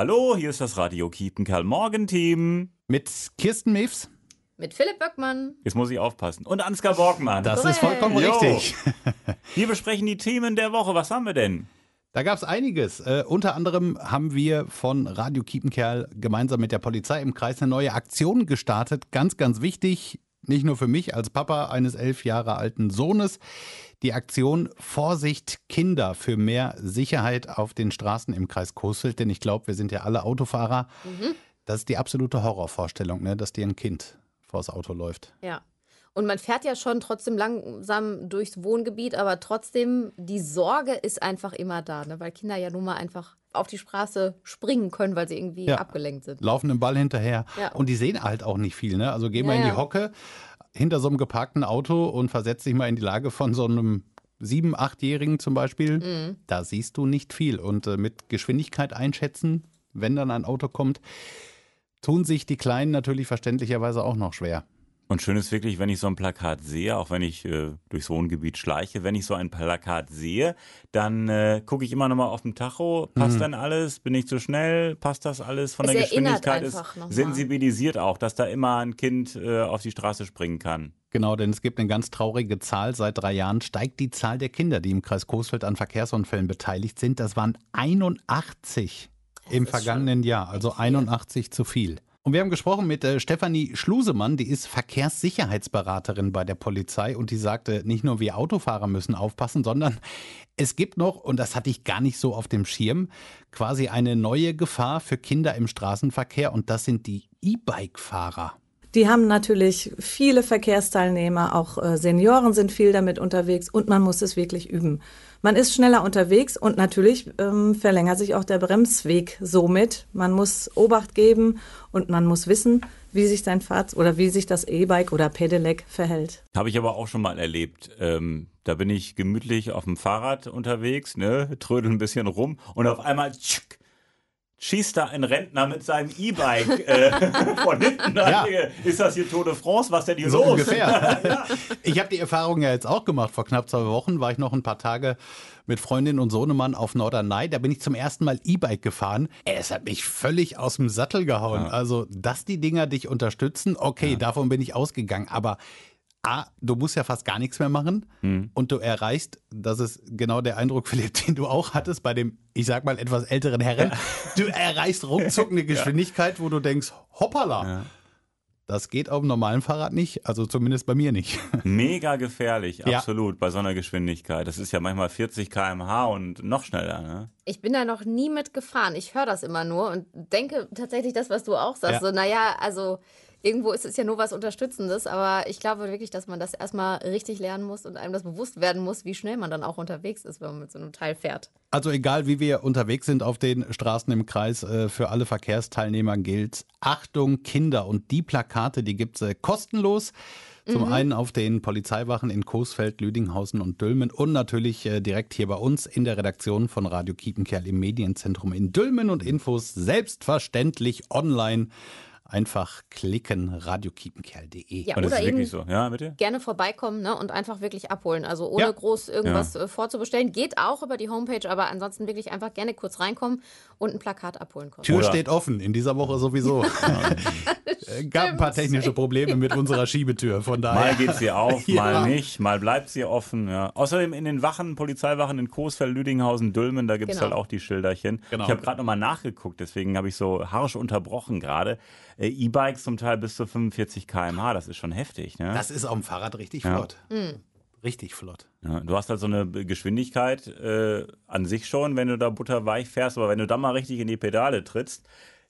Hallo, hier ist das Radio Kiepenkerl Morgenteam. Mit Kirsten Mews. Mit Philipp Böckmann. Jetzt muss ich aufpassen. Und Ansgar Borgmann. Das ist vollkommen Jo. richtig. Wir besprechen die Themen der Woche. Was haben wir denn? Da gab es einiges. Äh, unter anderem haben wir von Radio Kiepenkerl gemeinsam mit der Polizei im Kreis eine neue Aktion gestartet. Ganz, ganz wichtig, nicht nur für mich als Papa eines elf Jahre alten Sohnes. Die Aktion Vorsicht Kinder für mehr Sicherheit auf den Straßen im Kreis Coesfeld. Denn ich glaube, wir sind ja alle Autofahrer. Das ist die absolute Horrorvorstellung, ne? dass dir ein Kind vors Auto läuft. Ja. Und man fährt ja schon trotzdem langsam durchs Wohngebiet, aber trotzdem, die Sorge ist einfach immer da, ne? weil Kinder ja nun mal einfach auf die Straße springen können, weil sie irgendwie Ja. abgelenkt sind. laufen dem Ball hinterher. Ja. Und die sehen halt auch nicht viel. Ne? Also geh mal Ja, in die. Hocke hinter so einem geparkten Auto und versetz dich mal in die Lage von so einem sieben-, achtjährigen zum Beispiel. Mhm. Da siehst du nicht viel. Und äh, mit Geschwindigkeit einschätzen, wenn dann ein Auto kommt, tun sich die Kleinen natürlich verständlicherweise auch noch schwer. Und schön ist wirklich, wenn ich so ein Plakat sehe, auch wenn ich äh, durchs Wohngebiet schleiche, wenn ich so ein Plakat sehe, dann äh, gucke ich immer nochmal auf dem Tacho, passt dann alles, bin ich zu schnell, passt das alles von Es der Geschwindigkeit, ist sensibilisiert auch, dass da immer ein Kind äh, auf die Straße springen kann. Genau, denn es gibt eine ganz traurige Zahl. Seit drei Jahren steigt die Zahl der Kinder, die im Kreis Coesfeld an Verkehrsunfällen beteiligt sind. Das waren 81 im ist vergangenen Jahr, also 81 zu viel. Und wir haben gesprochen mit äh, Stefanie Schlusemann, die ist Verkehrssicherheitsberaterin bei der Polizei und die sagte, nicht nur wir Autofahrer müssen aufpassen, sondern es gibt noch, und das hatte ich gar nicht so auf dem Schirm, quasi eine neue Gefahr für Kinder im Straßenverkehr und das sind die E-Bike-Fahrer. Die haben natürlich viele Verkehrsteilnehmer, auch äh, Senioren sind viel damit unterwegs und man muss es wirklich üben. Man ist schneller unterwegs und natürlich ähm, verlängert sich auch der Bremsweg somit. Man muss Obacht geben und man muss wissen, wie sich sein Fahrzeug oder wie sich das E-Bike oder Pedelec verhält. Habe ich aber auch schon mal erlebt. Ähm, da bin ich gemütlich auf dem Fahrrad unterwegs, ne, trödel ein bisschen rum und auf einmal tschick, schießt da ein Rentner mit seinem E-Bike äh, von hinten. Ja. Ist das hier Tour de France? Was denn hier So los? ungefähr. Ich habe die Erfahrung ja jetzt auch gemacht. Vor knapp zwei Wochen war ich noch ein paar Tage mit Freundin und Sohnemann auf Norderney. Da bin ich zum ersten Mal E-Bike gefahren. Es hat mich völlig aus dem Sattel gehauen. Also, dass die Dinger dich unterstützen, okay, davon bin ich ausgegangen. Aber A, du musst ja fast gar nichts mehr machen und du erreichst, das ist genau der Eindruck, Philipp, den du auch hattest bei dem, ich sag mal, etwas älteren Herren. Du erreichst ruckzuck eine Geschwindigkeit, wo du denkst, hoppala. Das geht auf dem normalen Fahrrad nicht, also zumindest bei mir nicht. Mega gefährlich, Ja. absolut, bei so einer Geschwindigkeit. Das ist ja manchmal 40 km/h und noch schneller. Ne? Ich bin da noch nie mit gefahren. Ich höre das immer nur und denke tatsächlich das, was du auch sagst. Ja. So, naja, also irgendwo ist es ja nur was Unterstützendes, aber ich glaube wirklich, dass man das erstmal richtig lernen muss und einem das bewusst werden muss, wie schnell man dann auch unterwegs ist, wenn man mit so einem Teil fährt. Also egal, wie wir unterwegs sind auf den Straßen im Kreis, äh, für alle Verkehrsteilnehmer gilt Achtung Kinder. Und die Plakate, die gibt's äh, kostenlos. Zum einen auf den Polizeiwachen in Coesfeld, Lüdinghausen und Dülmen und natürlich äh, direkt hier bei uns in der Redaktion von Radio Kiepenkerl im Medienzentrum in Dülmen und Infos selbstverständlich online. Einfach klicken radiokiepenkerl.de. Ja, Und das oder ist eben wirklich so. Ja, bitte? gerne vorbeikommen ne, und einfach wirklich abholen. Also ohne Ja. groß irgendwas äh, vorzubestellen. Geht auch über die Homepage, aber ansonsten wirklich einfach gerne kurz reinkommen und ein Plakat abholen. Kostet. Tür Oder- steht offen, in dieser Woche sowieso. Gab ein paar technische Probleme mit unserer Schiebetür, von daher. Mal geht sie auf, Ja. mal nicht, mal bleibt sie offen. Ja. Außerdem in den Wachen, Polizeiwachen in Coesfeld, Lüdinghausen, Dülmen, da gibt es Genau. halt auch die Schilderchen. Genau. Ich habe gerade nochmal nachgeguckt, deswegen habe ich so harsch unterbrochen gerade. Äh, E-Bikes zum Teil bis zu 45 km/h, das ist schon heftig. Ne? Das ist auf dem Fahrrad richtig Ja. flott. Richtig flott. Ja, du hast halt so eine Geschwindigkeit äh, an sich schon, wenn du da butterweich fährst, aber wenn du dann mal richtig in die Pedale trittst,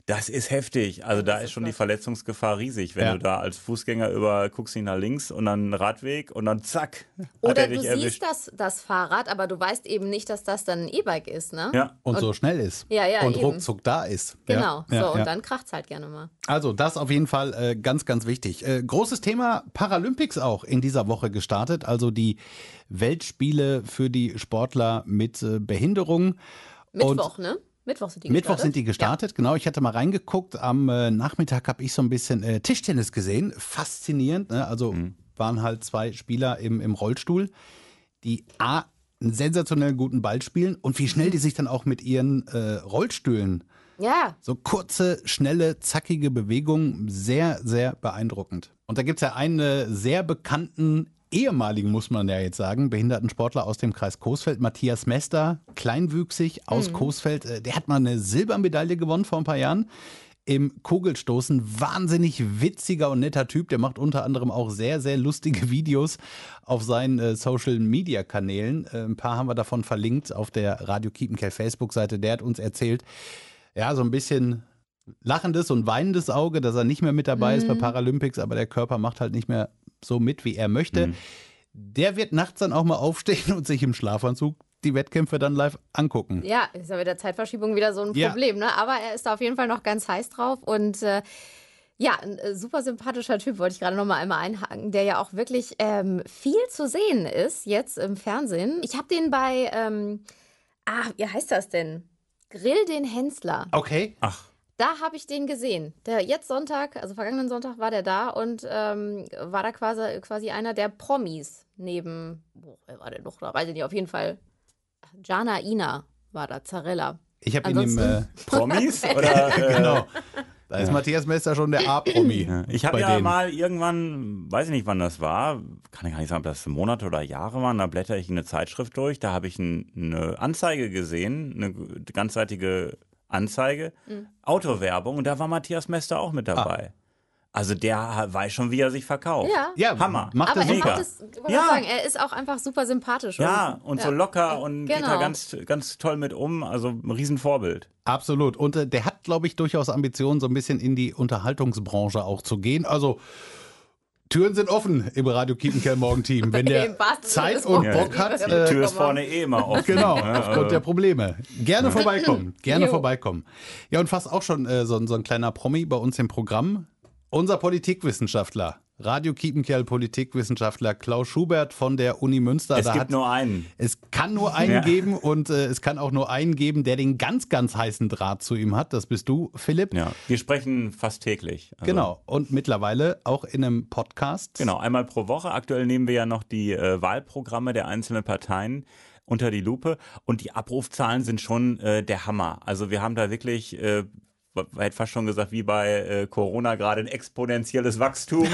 das ist heftig. Also da ist schon die Verletzungsgefahr riesig, wenn Ja. du da als Fußgänger über guckst nicht nach links und dann Radweg und dann zack, hat Oder er du dich siehst erwischt. das, das Fahrrad, aber du weißt eben nicht, dass das dann ein E-Bike ist, ne? Ja. Und, so schnell ist. Ja, ja, Und eben. ruckzuck da ist. Genau. Ja, ja, so, und ja. dann kracht's halt gerne mal. Also das auf jeden Fall äh, ganz, ganz wichtig. Äh, großes Thema Paralympics auch in dieser Woche gestartet. Also die Weltspiele für die Sportler mit äh, Behinderung. Mittwoch, ne? Mittwoch sind die Mittwoch gestartet. sind die gestartet, genau. Ich hatte mal reingeguckt. Am äh, Nachmittag habe ich so ein bisschen äh, Tischtennis gesehen. Faszinierend. Ne? Also waren halt zwei Spieler im, im Rollstuhl, die A, einen sensationell guten Ball spielen und wie schnell die sich dann auch mit ihren äh, Rollstühlen Ja, So kurze, schnelle, zackige Bewegungen, sehr, sehr beeindruckend. Und da gibt es ja einen äh, sehr bekannten ehemaligen, muss man ja jetzt sagen, Behindertensportler aus dem Kreis Coesfeld, Matthias Mester, kleinwüchsig aus Coesfeld. Äh, Der hat mal eine Silbermedaille gewonnen vor ein paar Jahren. Im Kugelstoßen wahnsinnig witziger und netter Typ. Der macht unter anderem auch sehr, sehr lustige Videos auf seinen äh, Social Media Kanälen. Äh, ein paar haben wir davon verlinkt auf der Radio Kiepenkerl Facebook-Seite. Der hat uns erzählt, ja, so ein bisschen lachendes und weinendes Auge, dass er nicht mehr mit dabei ist bei Paralympics, aber der Körper macht halt nicht mehr so mit, wie er möchte. Der wird nachts dann auch mal aufstehen und sich im Schlafanzug die Wettkämpfe dann live angucken. ja, ist ja mit der Zeitverschiebung wieder so ein Ja. Problem, ne? Aber er ist da auf jeden Fall noch ganz heiß drauf und äh, ja, ein äh, super sympathischer Typ, wollte ich gerade noch mal einmal einhaken, der ja auch wirklich ähm, viel zu sehen ist jetzt im Fernsehen. Ich habe den bei, ähm, ah, wie heißt das denn? Grill den Hensler. Okay. Ach, Da habe ich den gesehen. Der jetzt Sonntag, also vergangenen Sonntag war der da und ähm, war da quasi, quasi einer der Promis neben, wo wer war der noch da? Weiß ich nicht, auf jeden Fall. Jana Ina war da, Zarella. Ich habe ihn im. Äh, Promis? Oder, äh, genau. Da ist Matthias Mester schon der A-Promi. Ich habe ja denen. mal irgendwann, weiß ich nicht, wann das war, kann ich gar nicht sagen, ob das Monate oder Jahre waren, da blätter ich eine Zeitschrift durch, da habe ich ein, eine Anzeige gesehen, eine ganzseitige Anzeige, Mhm. Autowerbung und da war Matthias Mester auch mit dabei. Also der weiß schon, wie er sich verkauft. Ja. Ja, Hammer. Macht Aber er er mega. macht es, Ja. sagen, er ist auch einfach super sympathisch. Ja, und so ja. locker und geht da Genau. ganz, ganz toll mit um. Also ein Riesenvorbild. Absolut. Und äh, der hat, glaube ich, durchaus Ambitionen, so ein bisschen in die Unterhaltungsbranche auch zu gehen. Also Türen sind offen im Radio Kiepenkerl Morgenteam. Wenn der Zeit und. Bock hat, Ja. Die äh, Tür ist vorne eh immer offen. Genau, aufgrund der Probleme. Gerne vorbeikommen, gerne Jo. vorbeikommen. Ja, und fast auch schon äh, so, so ein kleiner Promi bei uns im Programm. Unser Politikwissenschaftler, Radio Kiepenkerl Politikwissenschaftler Klaus Schubert von der Uni Münster. Es Da gibt hat- nur einen. es kann nur einen Ja. geben und äh, es kann auch nur einen geben, der den ganz, ganz heißen Draht zu ihm hat. Das bist du, Philipp. Ja, wir sprechen fast täglich. Also, Genau. Und mittlerweile auch in einem Podcast. Genau, einmal pro Woche. Aktuell nehmen wir ja noch die äh, Wahlprogramme der einzelnen Parteien unter die Lupe und die Abrufzahlen sind schon äh, der Hammer. Also wir haben da wirklich, äh, hätte fast schon gesagt, wie bei äh, Corona gerade ein exponentielles Wachstum.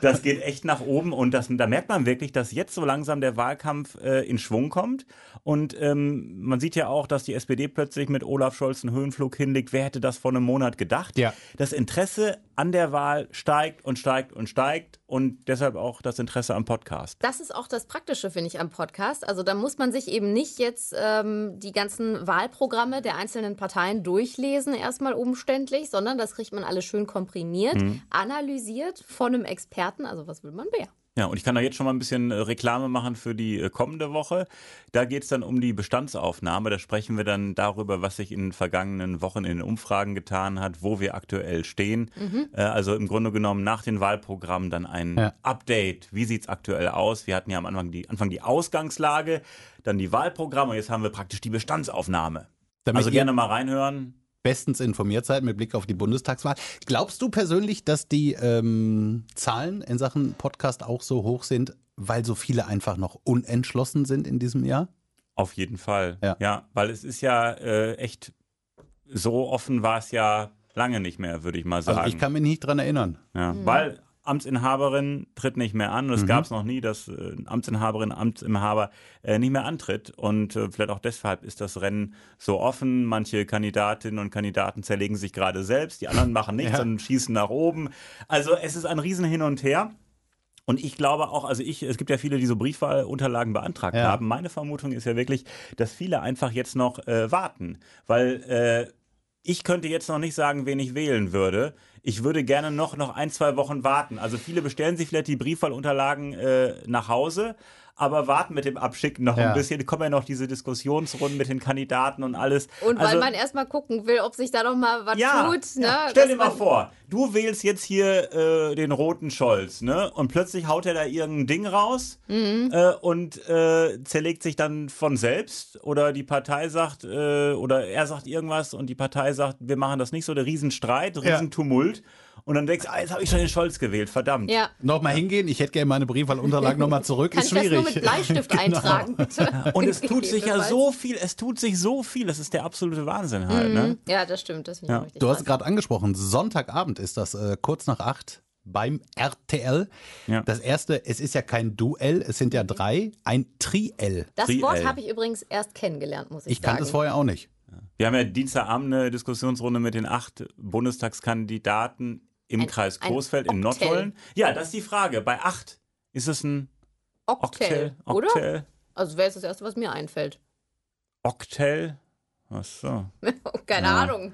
Das geht echt nach oben und das, da merkt man wirklich, dass jetzt so langsam der Wahlkampf äh, in Schwung kommt. Und ähm, man sieht ja auch, dass die SPD plötzlich mit Olaf Scholz einen Höhenflug hinlegt. Wer hätte das vor einem Monat gedacht? Ja. Das Interesse an der Wahl steigt und steigt und steigt und deshalb auch das Interesse am Podcast. Das ist auch das Praktische, finde ich, am Podcast. Also da muss man sich eben nicht jetzt ähm, die ganzen Wahlprogramme der einzelnen Parteien durchlesen, erstmal umständlich, sondern das kriegt man alles schön komprimiert, analysiert von einem Experten. Also was will man mehr? Ja, und ich kann da jetzt schon mal ein bisschen äh, Reklame machen für die äh, kommende Woche. Da geht es dann um die Bestandsaufnahme. Da sprechen wir dann darüber, was sich in den vergangenen Wochen in den Umfragen getan hat, wo wir aktuell stehen. Äh, also im Grunde genommen nach den Wahlprogrammen dann ein Ja. Update. Wie sieht's aktuell aus? Wir hatten ja am Anfang die, Anfang die Ausgangslage, dann die Wahlprogramme und jetzt haben wir praktisch die Bestandsaufnahme. Damit also gerne mal reinhören. Bestens informiert seid mit Blick auf die Bundestagswahl. Glaubst du persönlich, dass die ähm, Zahlen in Sachen Podcast auch so hoch sind, weil so viele einfach noch unentschlossen sind in diesem Jahr? Auf jeden Fall. Ja. weil es ist ja äh, echt so offen war es ja lange nicht mehr, würde ich mal sagen. Also ich kann mich nicht dran erinnern. ja, Weil Amtsinhaberin tritt nicht mehr an. Und Mhm. es gab es noch nie, dass äh, Amtsinhaberin, Amtsinhaber äh, nicht mehr antritt. Und äh, vielleicht auch deshalb ist das Rennen so offen. Manche Kandidatinnen und Kandidaten zerlegen sich gerade selbst, die anderen machen nichts Ja. und schießen nach oben. Also es ist ein Riesen hin und her. Und ich glaube auch, also ich, es gibt ja viele, die so Briefwahlunterlagen beantragt Ja. haben. Meine Vermutung ist ja wirklich, dass viele einfach jetzt noch äh, warten, weil äh, ich könnte jetzt noch nicht sagen, wen ich wählen würde. Ich würde gerne noch, noch ein, zwei Wochen warten. Also viele bestellen sich vielleicht die Briefwahlunterlagen äh, nach Hause, aber warten mit dem Abschicken noch Ja. ein bisschen. Kommen ja noch diese Diskussionsrunden mit den Kandidaten und alles. Und weil also, man erstmal gucken will, ob sich da noch mal was ja, tut. Ne? ja. Stell dass dir mal vor, du wählst jetzt hier äh, den roten Scholz, ne? Und plötzlich haut er da irgendein Ding raus Mhm. äh, und äh, zerlegt sich dann von selbst. Oder die Partei sagt, äh, oder er sagt irgendwas und die Partei sagt, wir machen das nicht so, der Riesenstreit, Ja. Und dann denkst du, ah, jetzt habe ich schon den Scholz gewählt, verdammt. Ja. Nochmal hingehen, ich hätte gerne meine Briefwahlunterlagen nochmal zurück. Kann ist ich das schwierig. nur mit Bleistift eintragen, bitte. Und es tut sich ja so viel, es tut sich so viel. Das ist der absolute Wahnsinn halt, ne? Ja, das stimmt. Das finde ich Ja. richtig Du hast krass. gerade angesprochen, Sonntagabend ist das, äh, kurz nach acht beim RTL. Ja. Das erste, es ist ja kein Duell, es sind ja drei, ein Triell. Das Triell. Wort habe ich übrigens erst kennengelernt, muss ich, Ich sagen. kannte es vorher auch nicht. Wir haben ja Dienstagabend eine Diskussionsrunde mit den acht Bundestagskandidaten im Ein- Kreis Coesfeld in. Nottollen. Ja, das ist die Frage. Bei acht ist es ein Oktel, Oktel? oder? Also wäre es das Erste, was mir einfällt. Oktel? Ach so. Keine Ja. Ahnung.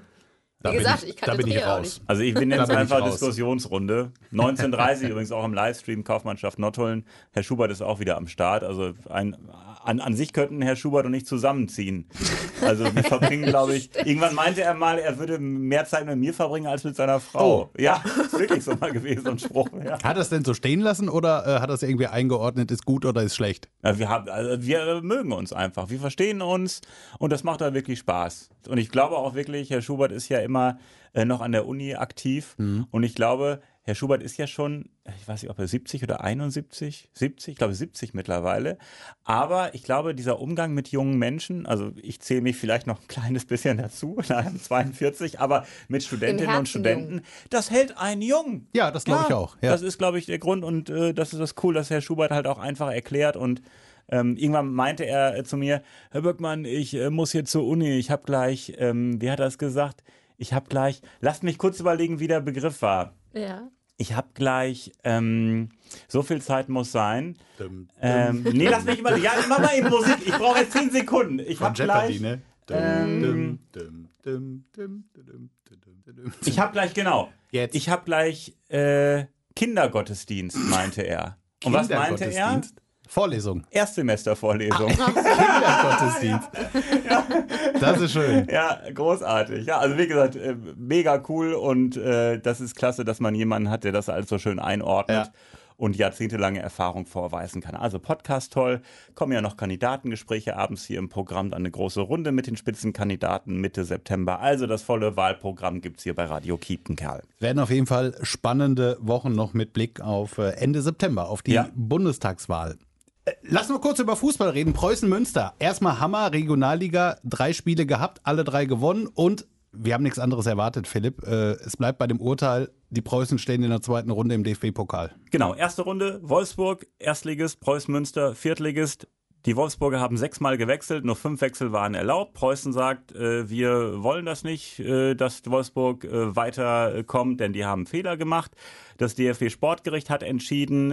Wie Da bin gesagt, ich, ich, kann da bin ich raus. nicht. Also ich bin jetzt einfach. Diskussionsrunde. 1930 übrigens auch im Livestream Kaufmannschaft Nottollen. Herr Schubert ist auch wieder am Start. Also ein, an, an sich könnten Herr Schubert und ich zusammenziehen. Also wir verbringen, glaube ich, irgendwann meinte er mal, er würde mehr Zeit mit mir verbringen als mit seiner Frau. Ja, ist wirklich so mal gewesen, so ein Spruch. Ja. Hat er es denn so stehen lassen oder äh, hat er es irgendwie eingeordnet, ist gut oder ist schlecht? Ja, wir, haben, also wir mögen uns einfach. Wir verstehen uns und das macht da wirklich Spaß. Und ich glaube auch wirklich, Herr Schubert ist ja immer äh, noch an der Uni aktiv. Und ich glaube, Herr Schubert ist ja schon, ich weiß nicht, ob er 70 oder 71, 70, ich glaube 70 mittlerweile. Aber ich glaube, dieser Umgang mit jungen Menschen, also ich zähle mich vielleicht noch ein kleines bisschen dazu, na, 42, aber mit Studentinnen und Studenten, das hält einen jung. Ja, das glaube ich auch. Ja. Das ist, glaube ich, der Grund und äh, das ist das cool, dass Herr Schubert halt auch einfach erklärt und ähm, irgendwann meinte er äh, zu mir, Herr Böckmann, ich äh, muss hier zur Uni, ich habe gleich, ähm, wie hat er es gesagt? Ich habe gleich, lasst mich kurz überlegen, wie der Begriff war. Ja. Ich habe gleich, ähm, so viel Zeit muss sein. Ähm, nee, lass mich überlegen. Ja, mach mal eben Musik. Ich brauche jetzt 10 Sekunden. Ich habe gleich, ne? ähm, Dum, dum, dum, dum, dum, dum, dum. ich habe gleich, genau. Jetzt. Ich habe gleich äh, Kindergottesdienst, meinte er. Und was meinte er? Vorlesung. Erstsemestervorlesung. Kindergottesdienst. Das ist schön. Ja, großartig. Ja, also wie gesagt, äh, mega cool und äh, das ist klasse, dass man jemanden hat, der das alles so schön einordnet. Ja. Und jahrzehntelange Erfahrung vorweisen kann. Also Podcast toll, kommen ja noch Kandidatengespräche abends hier im Programm, dann eine große Runde mit den Spitzenkandidaten Mitte September. Also das volle Wahlprogramm gibt's hier bei Radio Kiepenkerl. Werden auf jeden Fall spannende Wochen noch mit Blick auf äh, Ende September, auf die Ja. Bundestagswahl. Lass mal kurz über Fußball reden. Preußen-Münster. Erstmal Hammer, Regionalliga, drei Spiele gehabt, alle drei gewonnen und wir haben nichts anderes erwartet, Philipp. Äh, Es bleibt bei dem Urteil, die Preußen stehen in der zweiten Runde im DFB-Pokal. Genau, erste Runde, Wolfsburg, Erstligist, Preußen Münster, Viertligist. Die Wolfsburger haben sechsmal gewechselt, nur fünf Wechsel waren erlaubt. Preußen sagt, äh, wir wollen das nicht, äh, dass Wolfsburg weiterkommt, denn die haben Fehler gemacht. Das DFB Sportgericht hat entschieden,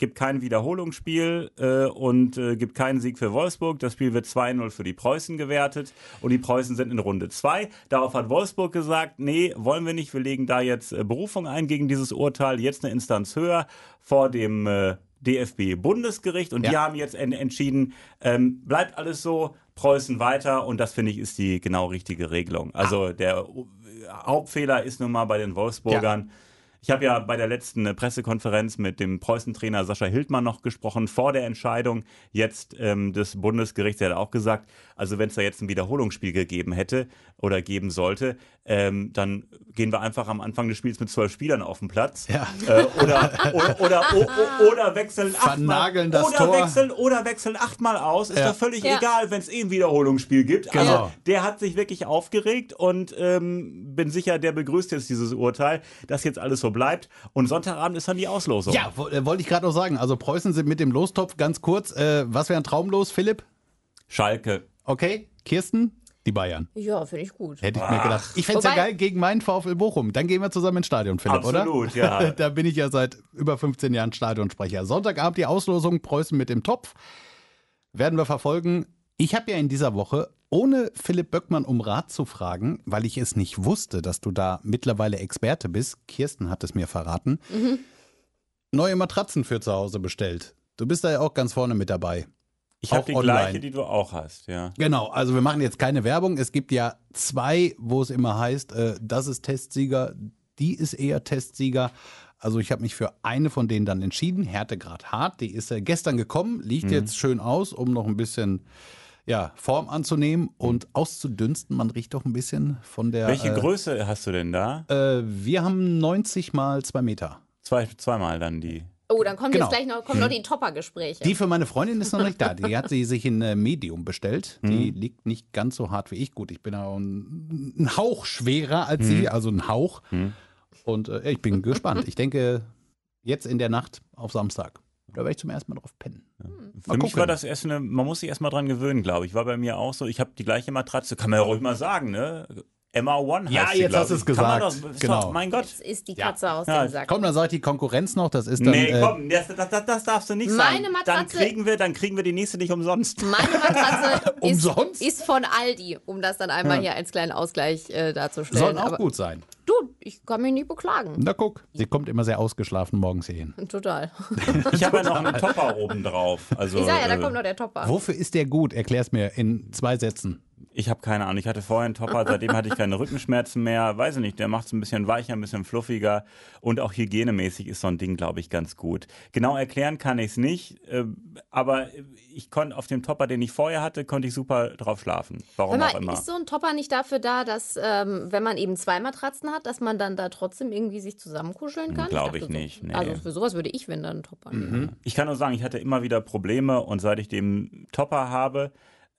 gibt kein Wiederholungsspiel äh, und äh, gibt keinen Sieg für Wolfsburg. Das Spiel wird 2-0 für die Preußen gewertet und die Preußen sind in Runde 2. Darauf hat Wolfsburg gesagt, nee, wollen wir nicht, wir legen da jetzt äh, Berufung ein gegen dieses Urteil, jetzt eine Instanz höher vor dem äh, DFB-Bundesgericht und die Ja. haben jetzt en entschieden, ähm, bleibt alles so, Preußen weiter und das finde ich ist die genau richtige Regelung. Also der äh, Hauptfehler ist nun mal bei den Wolfsburgern. Ich habe ja bei der letzten äh, Pressekonferenz mit dem Preußen-Trainer Sascha Hildmann noch gesprochen, vor der Entscheidung jetzt ähm, des Bundesgerichts. Der hat auch gesagt, also wenn es da jetzt ein Wiederholungsspiel gegeben hätte oder geben sollte, ähm, dann gehen wir einfach am Anfang des Spiels mit zwölf Spielern auf den Platz. Ja. Äh, oder, oder, oder, o, o, oder wechseln achtmal. Das oder Tor. wechseln oder wechseln achtmal aus. Ist Ja. doch völlig Ja. egal, wenn es eh ein Wiederholungsspiel gibt. Genau. Also der hat sich wirklich aufgeregt und ähm, bin sicher, der begrüßt jetzt dieses Urteil, dass jetzt alles so bleibt. Und Sonntagabend ist dann die Auslosung. Ja, äh, wollte ich gerade noch sagen. Also Preußen sind mit dem Lostopf ganz kurz. Äh, was wäre ein Traumlos, Philipp? Schalke. Okay, Kirsten? Die Bayern. Ja, finde ich gut. Hätte ich mir gedacht. Ich fände es ja geil gegen meinen VfL Bochum. Dann gehen wir zusammen ins Stadion, Philipp, oder? Absolut, ja. da bin ich ja seit über 15 Jahren Stadionsprecher. Sonntagabend die Auslosung Preußen mit dem Topf. Werden wir verfolgen. Ich habe ja in dieser Woche, ohne Philipp Böckmann um Rat zu fragen, weil ich es nicht wusste, dass du da mittlerweile Experte bist, Kirsten hat es mir verraten, neue Matratzen für zu Hause bestellt. Du bist da ja auch ganz vorne mit dabei. Ich habe Auch die online. gleiche, die du auch hast, ja. Genau, also wir machen jetzt keine Werbung. Es gibt ja zwei, wo es immer heißt, äh, das ist Testsieger, die ist eher Testsieger. Also ich habe mich für eine von denen dann entschieden, Härtegrad hart. Die ist äh, gestern gekommen, liegt jetzt schön aus, um noch ein bisschen ja, Form anzunehmen und auszudünsten. Man riecht doch ein bisschen von der. Welche äh, Größe hast du denn da? Äh, wir haben 90 mal 2 Meter. Zwei, zweimal dann die. Oh, dann kommen Genau. jetzt gleich noch, kommen noch die Topper-Gespräche. Die für meine Freundin ist noch nicht da. Die hat sie sich in äh, Medium bestellt. Die liegt nicht ganz so hart wie ich. Gut, ich bin auch ein, ein Hauch schwerer als sie, also ein Hauch. Und äh, ich bin gespannt. Ich denke, jetzt in der Nacht auf Samstag. Da werde ich zum ersten Mal drauf pennen. Für mich gucken. war das erst eine, man muss sich erst mal dran gewöhnen, glaube ich. War bei mir auch so. Ich habe die gleiche Matratze, kann man ja ruhig mal sagen, ne? Emma One heißt Ja, sie, jetzt hast du es gesagt. Doch, ist Genau. Doch, mein Gott. Jetzt ist die Katze aus Ja, dem Sack. Komm, dann sag ich die Konkurrenz noch. Das ist dann. Nee, äh, komm, das, das, das, das darfst du nicht Meine sagen. Matratze- Dann kriegen wir, dann kriegen wir die nächste nicht umsonst. Meine Matratze ist, Umsonst? ist von Aldi, um das dann einmal hier als kleinen Ausgleich äh, darzustellen. soll auch Aber gut sein. Ich kann mich nicht beklagen. Na guck, sie kommt immer sehr ausgeschlafen morgens hier hin. Total. Ich habe ja noch einen Topper oben drauf. Also, Ich sag ja, da äh, kommt noch der Topper. Wofür ist der gut? Erklär's mir in zwei Sätzen. Ich habe keine Ahnung. Ich hatte vorher einen Topper, seitdem hatte ich keine Rückenschmerzen mehr. Weiß ich nicht, der macht es ein bisschen weicher, ein bisschen fluffiger und auch hygienemäßig ist so ein Ding, glaube ich, ganz gut. Genau erklären kann ich es nicht, äh, aber ich konnte auf dem Topper, den ich vorher hatte, konnte ich super drauf schlafen. Warum Hör auch mal, immer. ist so ein Topper nicht dafür da, dass, ähm, wenn man eben zwei Matratzen hat, dass man dann da trotzdem irgendwie sich zusammenkuscheln kann? Glaub dachte ich so- nicht, nee. Also für sowas würde ich, wenn dann einen Topper nehmen. Ich kann nur sagen, ich hatte immer wieder Probleme und seit ich den Topper habe,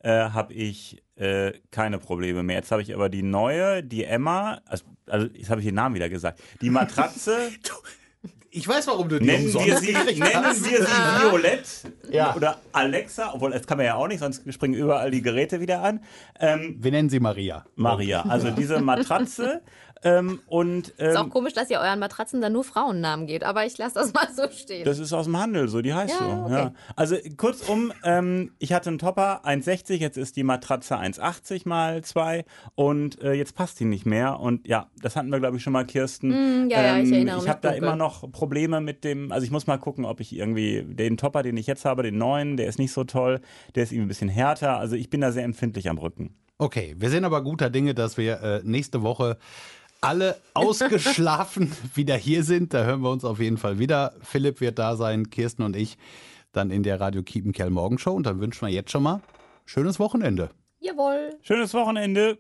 äh, habe ich äh, keine Probleme mehr. Jetzt habe ich aber die neue, die Emma, also, also jetzt habe ich den Namen wieder gesagt, die Matratze. Ich weiß, warum du die Nennen wir sie, nennen wir sie Violett Ja. oder Alexa, obwohl das kann man ja auch nicht, sonst springen überall die Geräte wieder an. Ähm, Wir nennen sie Maria. Maria, also diese Matratze ähm, und Ist auch ähm, komisch, dass ihr euren Matratzen dann nur Frauennamen geht, aber ich lasse das mal so stehen. das ist aus dem Handel, so die heißt Ja, so. okay. Ja. Also kurzum, ähm, ich hatte einen Topper 1,60, jetzt ist die Matratze 1,80 mal 2 und äh, jetzt passt die nicht mehr und ja, das hatten wir glaube ich schon mal, Kirsten. Hm, ja, ja, ich erinnere Ich mich habe da immer noch Probleme mit dem, also ich muss mal gucken, ob ich irgendwie den Topper, den ich jetzt habe, den neuen, der ist nicht so toll, der ist irgendwie ein bisschen härter, also ich bin da sehr empfindlich am Rücken. Okay, wir sind aber guter Dinge, dass wir äh, nächste Woche alle ausgeschlafen wieder hier sind. Da hören wir uns auf jeden Fall wieder. Philipp wird da sein, Kirsten und ich dann in der Radio Kiepenkerl Morgenshow. Und dann wünschen wir jetzt schon mal schönes Wochenende. Jawohl. Schönes Wochenende.